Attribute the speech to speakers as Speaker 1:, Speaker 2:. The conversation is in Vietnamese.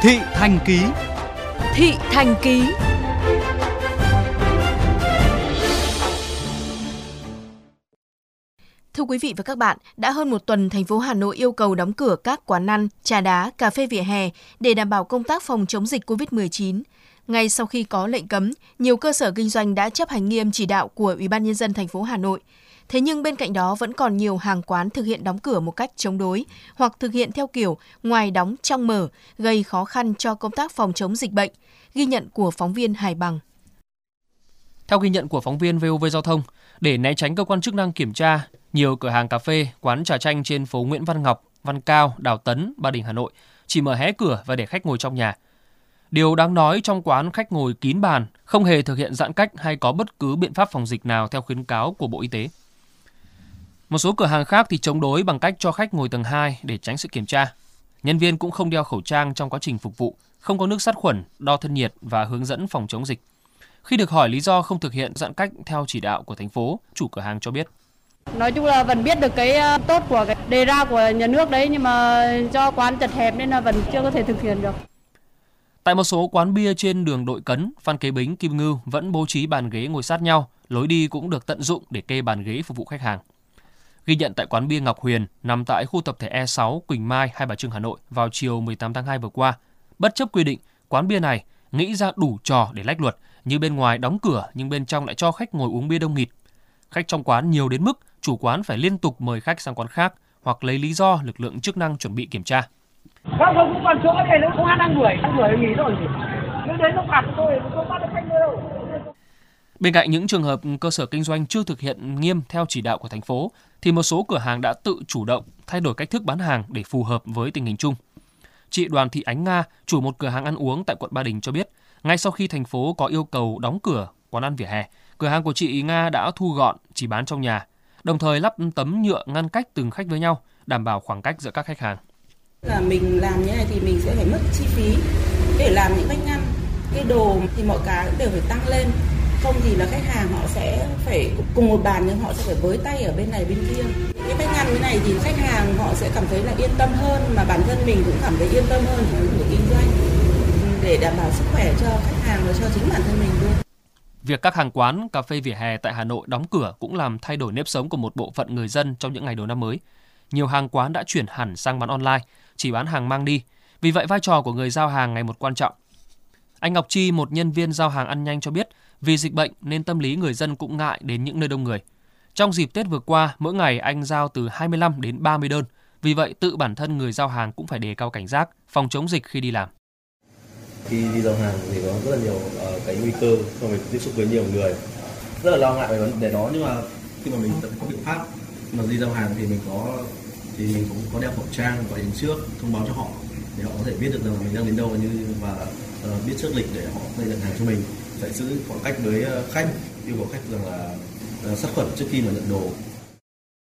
Speaker 1: Thị Thành Ký.
Speaker 2: Thị Thành Ký. Thưa quý vị và các bạn, đã hơn một tuần thành phố Hà Nội yêu cầu đóng cửa các quán ăn, trà đá, cà phê vỉa hè để đảm bảo công tác phòng chống dịch COVID-19. Ngay sau khi có lệnh cấm, nhiều cơ sở kinh doanh đã chấp hành nghiêm chỉ đạo của Ủy ban nhân dân thành phố Hà Nội. Thế nhưng bên cạnh đó vẫn còn nhiều hàng quán thực hiện đóng cửa một cách chống đối hoặc thực hiện theo kiểu ngoài đóng trong mở, gây khó khăn cho công tác phòng chống dịch bệnh. Ghi nhận của phóng viên Hải Bằng.
Speaker 3: Theo ghi nhận của phóng viên VOV Giao thông, để né tránh cơ quan chức năng kiểm tra, nhiều cửa hàng cà phê, quán trà chanh trên phố Nguyễn Văn Ngọc, Văn Cao, Đào Tấn, Ba Đình, Hà Nội chỉ mở hé cửa và để khách ngồi trong nhà. Điều đáng nói trong quán khách ngồi kín bàn, không hề thực hiện giãn cách hay có bất cứ biện pháp phòng dịch nào theo khuyến cáo của Bộ Y tế. Một số cửa hàng khác thì chống đối bằng cách cho khách ngồi tầng 2 để tránh sự kiểm tra. Nhân viên cũng không đeo khẩu trang trong quá trình phục vụ, không có nước sát khuẩn, đo thân nhiệt và hướng dẫn phòng chống dịch. Khi được hỏi lý do không thực hiện giãn cách theo chỉ đạo của thành phố, chủ cửa hàng cho biết.
Speaker 4: Nói chung là vẫn biết được cái ờ, tốt của cái đề ra của nhà nước đấy nhưng mà cho quán chật hẹp nên là vẫn chưa có thể thực hiện được.
Speaker 3: Tại một số quán bia trên đường Đội Cấn, Phan Kế Bính, Kim Ngưu vẫn bố trí bàn ghế ngồi sát nhau, lối đi cũng được tận dụng để kê bàn ghế phục vụ khách hàng. Ghi nhận tại quán bia Ngọc Huyền nằm tại khu tập thể E6 Quỳnh Mai, Hai Bà Trưng, Hà Nội vào chiều 18 tháng 2 vừa qua. Bất chấp quy định, quán bia này nghĩ ra đủ trò để lách luật, như bên ngoài đóng cửa nhưng bên trong lại cho khách ngồi uống bia đông nghịt. Khách trong quán nhiều đến mức chủ quán phải liên tục mời khách sang quán khác hoặc lấy lý do lực lượng chức năng chuẩn bị kiểm tra.
Speaker 5: Không, không, cũng còn chỗ này nó an đang đuổi, đang đuổi nghỉ rồi. Nếu đến nó phạt tôi, không bắt được khách nữa đâu.
Speaker 3: Bên cạnh những trường hợp cơ sở kinh doanh chưa thực hiện nghiêm theo chỉ đạo của thành phố, thì một số cửa hàng đã tự chủ động thay đổi cách thức bán hàng để phù hợp với tình hình chung. Chị Đoàn Thị Ánh Nga, chủ một cửa hàng ăn uống tại quận Ba Đình cho biết, ngay sau khi thành phố có yêu cầu đóng cửa quán ăn vỉa hè, cửa hàng của chị Nga đã thu gọn chỉ bán trong nhà, đồng thời lắp tấm nhựa ngăn cách từng khách với nhau, đảm bảo khoảng cách giữa các khách hàng.
Speaker 6: Là mình làm như này thì mình sẽ phải mất chi phí để làm những bánh ngăn, cái đồ thì mọi cái đều phải tăng lên không thì là khách hàng họ sẽ phải cùng một bàn nhưng họ sẽ phải với tay ở bên này bên kia cái bánh ngăn như này thì khách hàng họ sẽ cảm thấy là yên tâm hơn mà bản thân mình cũng cảm thấy yên tâm hơn để kinh doanh để đảm bảo sức khỏe cho khách hàng và cho chính bản thân mình luôn
Speaker 3: Việc các hàng quán, cà phê vỉa hè tại Hà Nội đóng cửa cũng làm thay đổi nếp sống của một bộ phận người dân trong những ngày đầu năm mới. Nhiều hàng quán đã chuyển hẳn sang bán online, chỉ bán hàng mang đi. Vì vậy vai trò của người giao hàng ngày một quan trọng. Anh Ngọc Chi, một nhân viên giao hàng ăn nhanh cho biết, vì dịch bệnh nên tâm lý người dân cũng ngại đến những nơi đông người. Trong dịp Tết vừa qua, mỗi ngày anh giao từ 25 đến 30 đơn. Vì vậy, tự bản thân người giao hàng cũng phải đề cao cảnh giác, phòng chống dịch khi đi làm.
Speaker 7: Khi đi giao hàng thì có rất là nhiều uh, cái nguy cơ khi mình tiếp xúc với nhiều người. Rất là lo ngại về vấn đề đó nhưng mà khi mà mình có biện pháp mà đi giao hàng thì mình có thì mình cũng có đeo khẩu trang gọi đến trước thông báo cho họ để họ có thể biết được rằng mình đang đến đâu và như và uh, biết trước lịch để họ có thể nhận hàng cho mình phải giữ khoảng cách với ờ, khách yêu cầu khách rằng là Ờ, sát khuẩn trước khi mà nhận đồ.